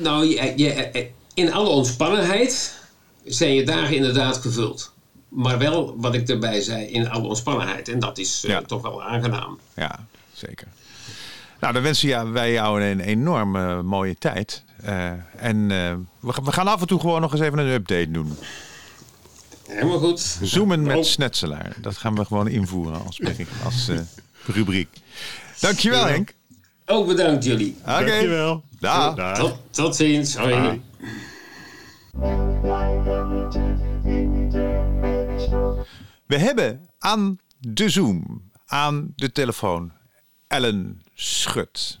Nou, je, je, in alle ontspannenheid zijn je dagen inderdaad gevuld. Maar wel, wat ik erbij zei, in alle ontspannenheid. En dat is eh, Ja. toch wel aangenaam. Ja, zeker. Nou, dan wensen ja, wij jou een enorm eh, mooie tijd. Eh, en eh, we, ga- we gaan af en toe gewoon nog eens even een update doen. Helemaal goed. Zoomen met Snetselaar. Dat gaan we gewoon invoeren als, als eh, (laughs) rubriek. Dankjewel, Ja. Henk. Ook bedankt jullie. Oké. Dankjewel. Dag. Tot, tot ziens. Hoi. Hoi. We hebben aan de Zoom, aan de telefoon, Ellen Schut.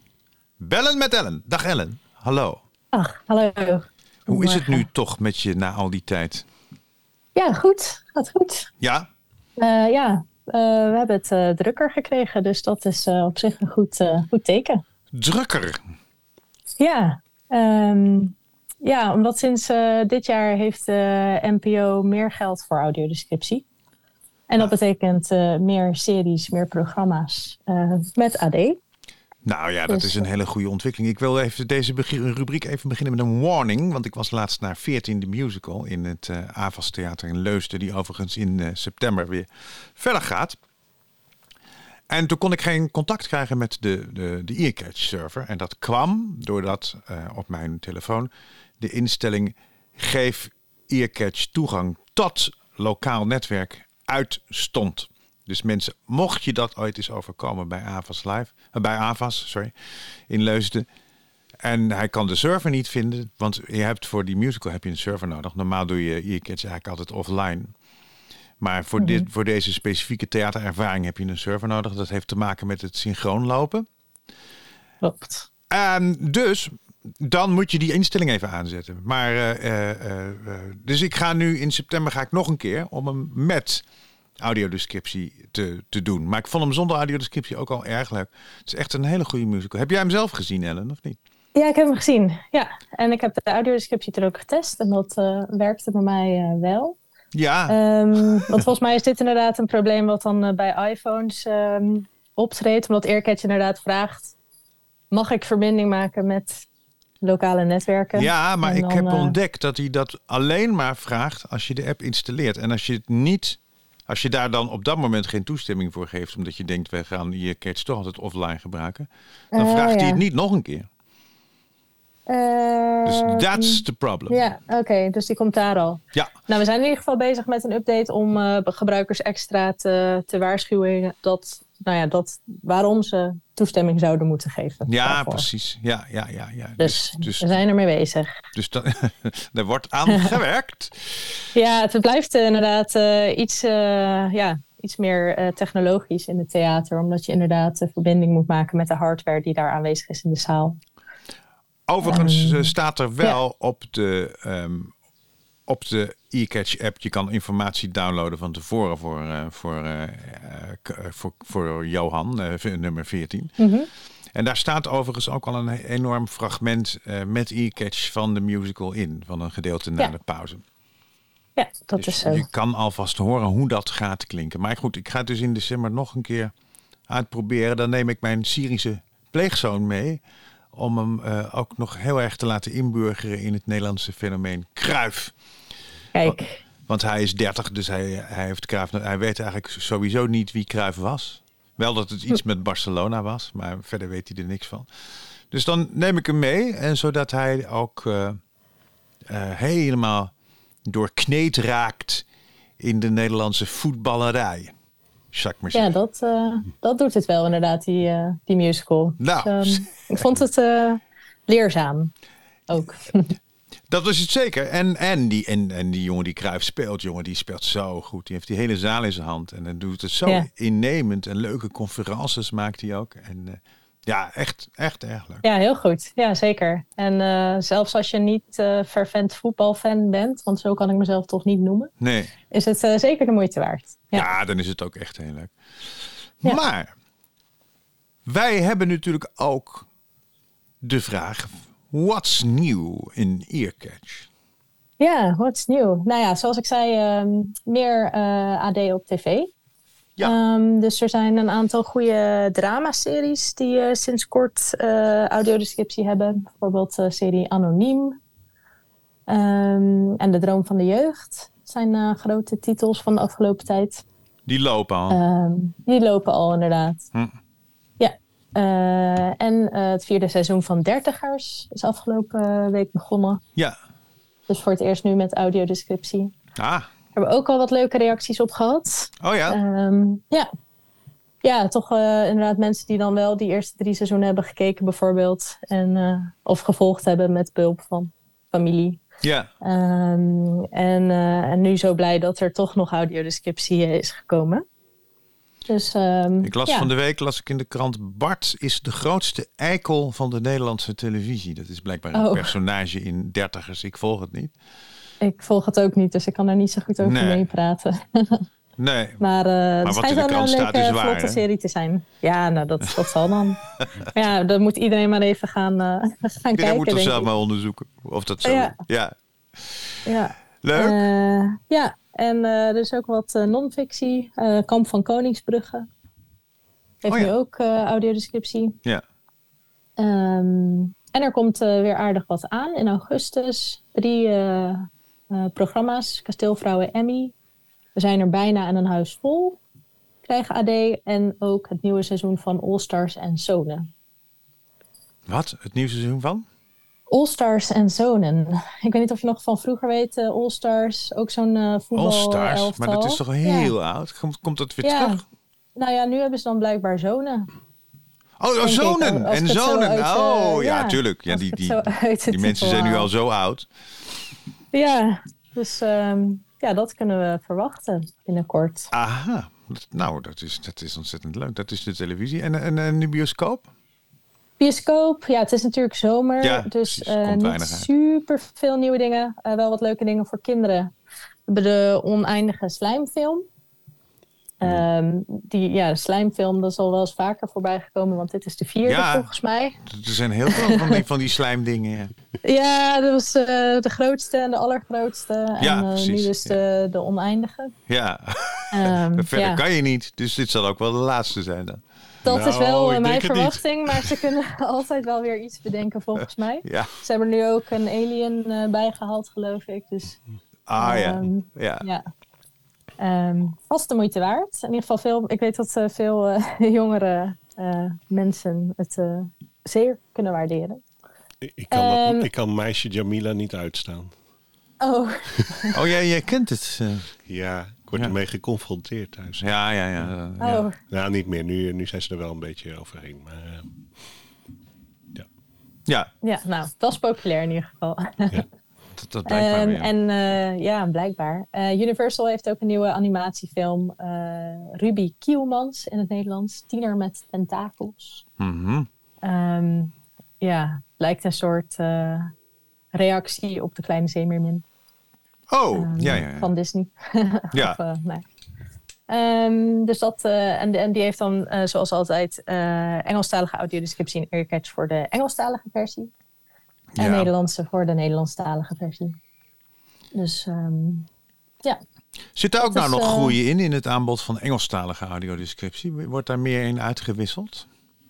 Bellen met Ellen. Dag Ellen. Hallo. Ach, hallo. Hoe is het nu toch met je na al die tijd? Ja, goed. Gaat goed. Ja? Eh, ja, eh, we hebben het eh, drukker gekregen, dus dat is op zich een goed, goed teken. Drukker. Ja, ehm, ja omdat sinds dit jaar heeft de NPO meer geld voor audiodescriptie. En dat betekent eh, meer series, meer programma's eh, met AD. Nou ja, dat Dus, is een hele goede ontwikkeling. Ik wil even deze rubriek even beginnen met een warning. Want ik was laatst naar 14 de musical in het Avas Theater in Leusden. Die overigens in september weer verder gaat. En toen kon ik geen contact krijgen met de, de, de earcatch server. En dat kwam doordat op mijn telefoon de instelling geef earcatch toegang tot lokaal netwerk uitstond. Dus mensen, mocht je dat ooit eens overkomen bij Avas Live, eh, bij Avas, sorry, in Leusden. En hij kan de server niet vinden, want je hebt voor die musical heb je een server nodig. Normaal doe je earcatch eigenlijk altijd offline. Maar voor, dit, voor deze specifieke theaterervaring heb je een server nodig. Dat heeft te maken met het synchroon lopen. Klopt. En dus, dan moet je die instelling even aanzetten. Maar, eh, eh, eh, dus ik ga nu in september ga ik nog een keer om hem met audiodescriptie te, te doen. Maar ik vond hem zonder audiodescriptie ook al erg leuk. Het is echt een hele goede musical. Heb jij hem zelf gezien, Ellen, of niet? Ja, ik heb hem gezien. Ja, en ik heb de audiodescriptie er ook getest en dat werkte bij mij wel. Ja. Ehm, (laughs) want volgens mij is dit inderdaad een probleem wat dan bij iPhones ehm, optreedt. Omdat AirCatch inderdaad vraagt, mag ik verbinding maken met lokale netwerken? Ja, maar En ik dan, heb eh, ontdekt dat hij dat alleen maar vraagt als je de app installeert. En als je het niet, als je daar dan op dat moment geen toestemming voor geeft, omdat je denkt, wij gaan je catch toch altijd offline gebruiken, dan Oh, vraagt hij ja. het niet nog een keer. Dus ehm, that's the problem. Ja, oké, dus die komt daar al. Ja. Nou, we zijn in ieder geval bezig met een update om eh, gebruikers extra te, te waarschuwen dat, nou ja, dat waarom ze toestemming zouden moeten geven. Ja, daarvoor. precies. Ja, ja, ja, ja. Dus, dus, we zijn ermee bezig. dus dat, daar (laughs) wordt aan (laughs) gewerkt. Ja, het blijft eh, inderdaad eh, iets, eh, ja, iets meer technologisch in het theater. Omdat je inderdaad de verbinding moet maken met de hardware die daar aanwezig is in de zaal. Overigens Ehm, eh, staat er wel op de, ehm, op de e-catch app, je kan informatie downloaden van tevoren voor, eh, voor, eh, eh, voor, voor Johan, nummer 14. Mhm. En daar staat overigens ook al een enorm fragment met e-catch van de musical in, van een gedeelte na Ja. de pauze. Ja, dat Dus is zo. je kan alvast horen hoe dat gaat klinken. Maar goed, ik ga het dus in december nog een keer uitproberen. Dan neem ik mijn Syrische pleegzoon mee. Om hem eh, ook nog heel erg te laten inburgeren in het Nederlandse fenomeen kruif. Kijk. Want hij is 30, dus hij, hij, heeft Cruijff, hij weet eigenlijk sowieso niet wie Cruijff was. Wel dat het iets met Barcelona was, maar verder weet hij er niks van. Dus dan neem ik hem mee. En zodat hij ook eh, helemaal doorkneed raakt in de Nederlandse voetballerij. Ja, dat, eh, dat doet het wel inderdaad, die, eh, die musical. Nou. Dus, ehm, ik vond het eh, leerzaam ook. (laughs) Dat was het zeker. En, en, die, en, en die jongen die Cruijff speelt, jongen, die speelt zo goed. Die heeft die hele zaal in zijn hand. En dan doet het zo Ja. innemend. En leuke conferences maakt hij ook. En ja, echt, echt erg leuk. Ja, heel goed. Ja, zeker. En eh, zelfs als je niet eh fervent voetbalfan bent, want zo kan ik mezelf toch niet noemen, Nee. is het eh, zeker de moeite waard. Ja. dan is het ook echt heel leuk. Maar wij hebben natuurlijk ook de vraag: what's new in Earcatch? Ja, what's nieuw? Nou ja, zoals ik zei, ehm, meer AD op tv. Ehm, dus er zijn een aantal goede dramaseries die eh, sinds kort eh audiodescriptie hebben. Bijvoorbeeld de serie Anoniem ehm, en De Droom van de Jeugd. Zijn eh, grote titels van de afgelopen tijd. Die lopen al. Ehm, die lopen al inderdaad. Hm. Ja, Eh, en eh, het vierde seizoen van Dertigers is afgelopen week begonnen. Ja. Dus voor het eerst nu met audiodescriptie. Ah, hebben we ook al wat leuke reacties op gehad. oh ja. Ehm, ja. Ja, toch eh, inderdaad mensen die dan wel die eerste drie seizoenen hebben gekeken bijvoorbeeld. En, eh, of gevolgd hebben met behulp van familie. ja. Ehm, en, eh, en nu zo blij dat er toch nog audiodescriptie is gekomen. Dus, ehm, Ik las ja. van de week las ik in de krant... Bart is de grootste eikel van de Nederlandse televisie. Dat is blijkbaar een Oh. personage in dertigers. Ik volg het niet. Ik volg het ook niet, dus ik kan er niet zo goed over Nee. meepraten. Nee. (laughs) maar eh wat het schijnt wel een leuke, waar, vlotte hè? serie te zijn. Ja, nou, dat, dat zal dan. (laughs) maar ja, dan moet iedereen maar even gaan, eh, (laughs) gaan Iedereen kijken, moet er denk zelf ik. maar onderzoeken. Of dat zo Ja. ja. Ja. Leuk. Eh, ja, en eh, er is ook wat eh, non-fictie. Eh, Kamp van Koningsbrugge. Heeft Oh ja. nu ook eh, audiodescriptie. Ja. Ehm, en er komt eh, weer aardig wat aan in augustus. Drie eh, programma's. Kasteelvrouwen Emmy. We zijn er bijna aan een huis vol. Krijgen AD. En ook het nieuwe seizoen van All Stars en Zonen. Wat? Het nieuwe seizoen van? All Stars en Zonen. Ik weet niet of je nog van vroeger weet. eh, All Stars. Ook zo'n eh voetbal All Stars. Maar dat is toch heel Ja. oud? Komt, komt dat weer Ja. terug? Nou ja, nu hebben ze dan blijkbaar zonen. Oh, oh, ik, zonen. En zo zonen. uit, oh, ja, ja, tuurlijk. Ja, die, die, die mensen zijn nu al zo oud. Ja, dus ehm, ja, dat kunnen we verwachten binnenkort. Aha. Nou, dat is, dat is ontzettend leuk. Dat is de televisie. En, en, en de bioscoop? Bioscoop, ja, het is natuurlijk zomer. Ja, dus niet uit. super veel nieuwe dingen. Eh, wel wat leuke dingen voor kinderen. We hebben de oneindige slijmfilm. Ehm, die, ja, de slijmfilm, dat is al wel eens vaker voorbij gekomen, want dit is de vierde Ja. volgens mij. Er zijn heel veel van die, van die slijmdingen. Ja. (laughs) Ja, dat was eh, de grootste en de allergrootste. Ja, en eh, nu dus de, de oneindige. Ja. Ehm, (laughs) Verder kan je niet. Dus dit zal ook wel de laatste zijn dan. Dat is wel Nou, mijn niet. verwachting, maar ze kunnen (laughs) altijd wel weer iets bedenken volgens mij. Ja. Ze hebben er nu ook een alien eh, bijgehaald, geloof ik. Dus, Ah ja. ehm, ja. ja. Ehm, vast de moeite waard. In ieder geval veel, ik weet dat eh, veel eh, (laughs) jongere eh, mensen het eh, zeer kunnen waarderen. Ik, kan, dat- Ehm, ik kan meisje Jamila niet uitstaan. Oh, (laughs) Oh, jij, jij kent het. eh. Ja, ik word Ja. ermee geconfronteerd thuis. Ja, ja, ja. ja. oh. Ja, niet meer. Nu, nu zijn ze er wel een beetje overheen. Maar, eh, Ja, ja, nou, dat is populair in ieder geval. (laughs) dat, dat blijkbaar Ehm, weer. En eh, ja, blijkbaar. Eh, Universal heeft ook een nieuwe animatiefilm. eh, Ruby Kielmans in het Nederlands. Tiener met tentakels. Mhm. Ehm, ja, lijkt een soort reactie op de kleine zeemeermin. Oh, Ehm, ja, ja, ja. Van Disney. (laughs) Ja. Of, nee. Dus dat, en, die heeft dan zoals altijd Engelstalige audiodescriptie en earcatch voor de Engelstalige versie. En Ja. Nederlandse voor de Nederlandstalige versie. Dus ehm, ja. Zit daar ook dat nou is, nog eh, groei in, in het aanbod van Engelstalige audiodescriptie? Wordt daar meer in uitgewisseld?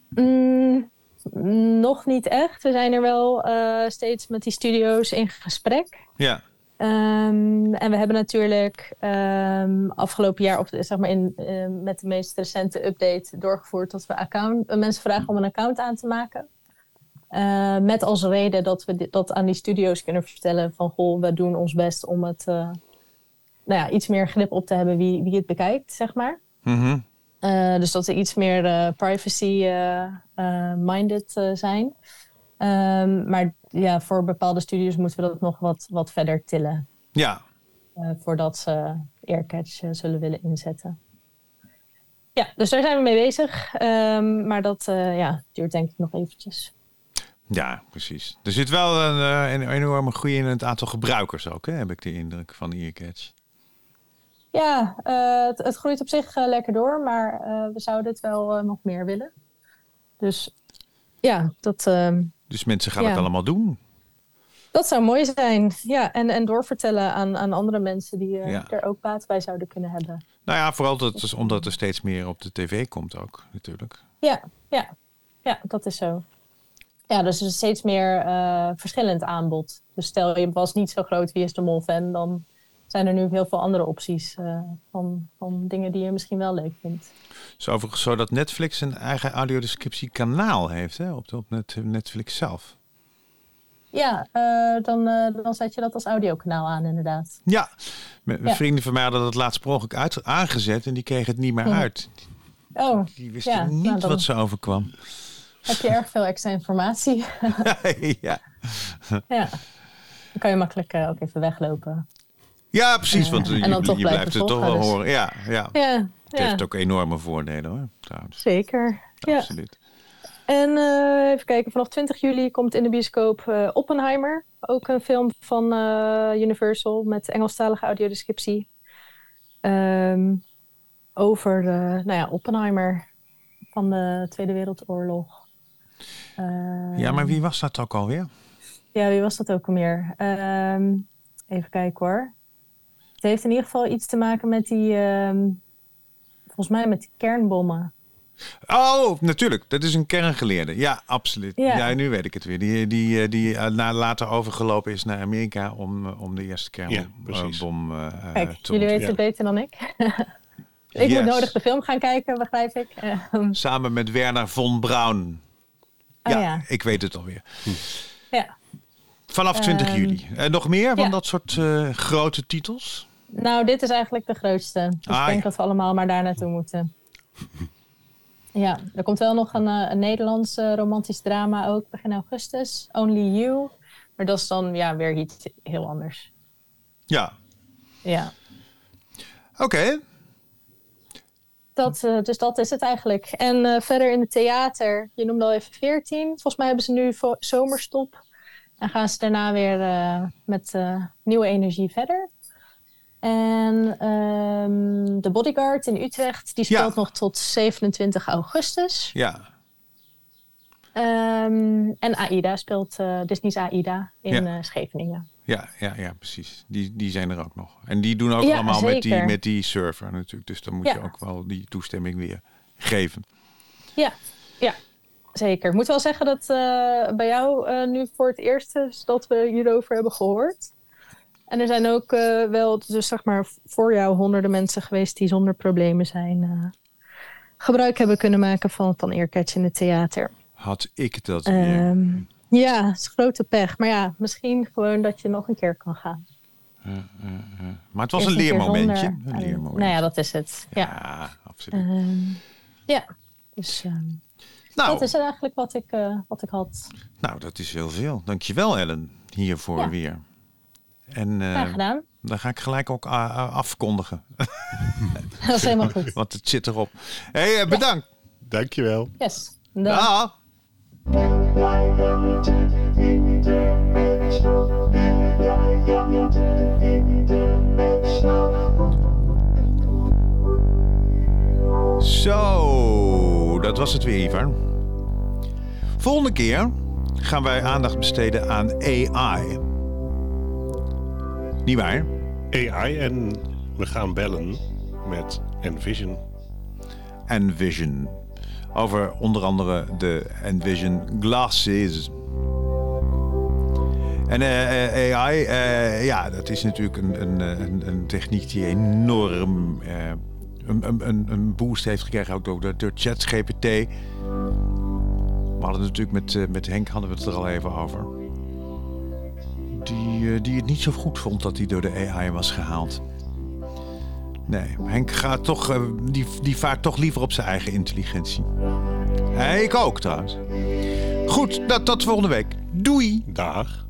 Mm, nog niet echt. We zijn er wel eh, steeds met die studio's in gesprek. Ja. Ehm, en we hebben natuurlijk ehm, afgelopen jaar, of zeg maar in, eh, met de meest recente update, doorgevoerd dat we account, mensen vragen om een account aan te maken. Eh, met als reden dat we dat aan die studio's kunnen vertellen van goh, we doen ons best om het eh, nou ja, iets meer grip op te hebben wie, wie het bekijkt, zeg maar. Mhm. Eh, dus dat ze iets meer privacy-minded zijn. Ehm, maar ja, voor bepaalde studios moeten we dat nog wat, wat verder tillen. Ja. voordat ze Aircatch eh, zullen willen inzetten. Ja, dus daar zijn we mee bezig. Ehm, maar dat ja, duurt denk ik nog eventjes. Ja, precies. Er zit wel een, eh, een enorme groei in het aantal gebruikers ook, hè, heb ik de indruk van Earcatch. Ja, eh, het, het groeit op zich eh, lekker door, maar we zouden het wel nog meer willen. Dus ja, dat, ehm, Dus mensen gaan Ja. het allemaal doen. dat zou mooi zijn. Ja, en, en doorvertellen aan, aan andere mensen die Ja. er ook baat bij zouden kunnen hebben. Nou ja, vooral dat, omdat er steeds meer op de tv komt ook, natuurlijk. Ja, ja, ja, dat is zo. Ja, dus er is steeds meer eh, verschillend aanbod. Dus stel je was niet zo groot Wie is de Mol fan, dan zijn er nu heel veel andere opties eh, van, van dingen die je misschien wel leuk vindt. Het is overigens zo dat Netflix een eigen audiodescriptiekanaal heeft hè, op, op net, Netflix zelf. Ja, eh, dan, dan zet je dat als audiokanaal aan, inderdaad. Ja, mijn Ja. vrienden van mij hadden dat laatst per ongeluk uit, aangezet en die kregen het niet meer uit. Oh, Die wisten ja, niet nou, dan wat ze overkwam. Heb je erg veel extra informatie. (laughs) ja. ja. Dan kan je makkelijk eh, ook even weglopen. ja, precies, Eh, want en je, blijven blijft het toch wel dus. horen. Ja, ja. Ja, Het heeft ook enorme voordelen hoor, trouwens. zeker. Ja. Absoluut. En eh, even kijken, vanaf 20 juli komt in de bioscoop eh, Oppenheimer. Ook een film van eh, Universal met Engelstalige audiodescriptie. Ehm, over eh, nou ja, Oppenheimer van de Tweede Wereldoorlog. Ehm, Ja, maar wie was dat ook alweer? Ja, wie was dat ook alweer? Ehm, even kijken hoor. Het heeft in ieder geval iets te maken met die, ehm, volgens mij met die kernbommen. Oh, natuurlijk. Dat is een kerngeleerde. Ja, absoluut. Ja, Ja. nu weet ik het weer. Die, die, eh, die na, later overgelopen is naar Amerika om, eh, om de eerste Ja, kernbom Kijk, te jullie weten het beter dan ik. (laughs) ik Yes. moet nodig de film gaan kijken, begrijp ik. Ehm, (laughs) Samen met Werner von Braun. Oh, ja, ja. ik weet het alweer. ja. Vanaf 20 Ehm, juli. En nog meer van ja. dat soort eh, grote titels? Nou, dit is eigenlijk de grootste. Dus Ah, ik denk ja. dat we allemaal maar daar naartoe moeten. (laughs) Ja, er komt wel nog een, eh, een Nederlands eh, romantisch drama ook begin augustus. Only You. Maar dat is dan ja, weer iets heel anders. Ja. Ja, Oké. Dat, eh, dus dat is het eigenlijk. En eh, verder in het theater, je noemde al even 14. Volgens mij hebben ze nu zomerstop. En gaan ze daarna weer eh, met nieuwe energie verder. En ehm, de Bodyguard in Utrecht, die Ja. speelt nog tot 27 augustus. Ja. Ehm, en AIDA speelt Disney's AIDA in Ja. Scheveningen. Ja, ja, ja, precies. Die, die zijn er ook nog. En die doen ook Ja, allemaal met die, met die server natuurlijk. Dus dan moet je ook wel die toestemming weer geven. Ja, ja, zeker. Ik moet wel zeggen dat eh, bij jou eh, nu voor het eerst is dat we hierover hebben gehoord. En er zijn ook eh, wel, dus zeg maar, voor jou honderden mensen geweest die zonder problemen zijn gebruik hebben kunnen maken van, van Earcatch in het theater. Had ik dat weer. Ehm, ja, het is grote pech. Maar ja, misschien gewoon dat je nog een keer kan gaan. Eh, eh, eh. Maar het was Eerst een keer leermomentje. zonder. Een En, leermomentje. Nou ja, dat is het. Ja, Ja, absoluut. Ehm, ja. dus ehm, Nou. dat is het eigenlijk wat ik, eh, wat ik had. Nou, dat is heel veel. Dankjewel Ellen hiervoor Ja. weer. En eh, Graag gedaan. dan ga ik gelijk ook afkondigen. (laughs) Dat is helemaal goed. (laughs) Want het zit erop. Hé, hey, eh, bedankt. Dankjewel. Yes. Dag. Zo, dat was het weer, Ivar. Volgende keer gaan wij aandacht besteden aan AI. Niet waar? AI en we gaan bellen met Envision. Envision. Over onder andere de Envision Glasses. En eh, eh, AI, eh, ja, dat is natuurlijk een, een, een, techniek die enorm een, een- boost heeft gekregen, ook door, door, ChatGPT. We hadden het natuurlijk met, met Henk hadden we het er al even over. Die, die het niet zo goed vond dat hij door de AI was gehaald. Nee, Henk gaat toch, eh, die, die vaart toch liever op zijn eigen intelligentie. Ik ook trouwens. Goed, dat tot volgende week. Doei. Dag.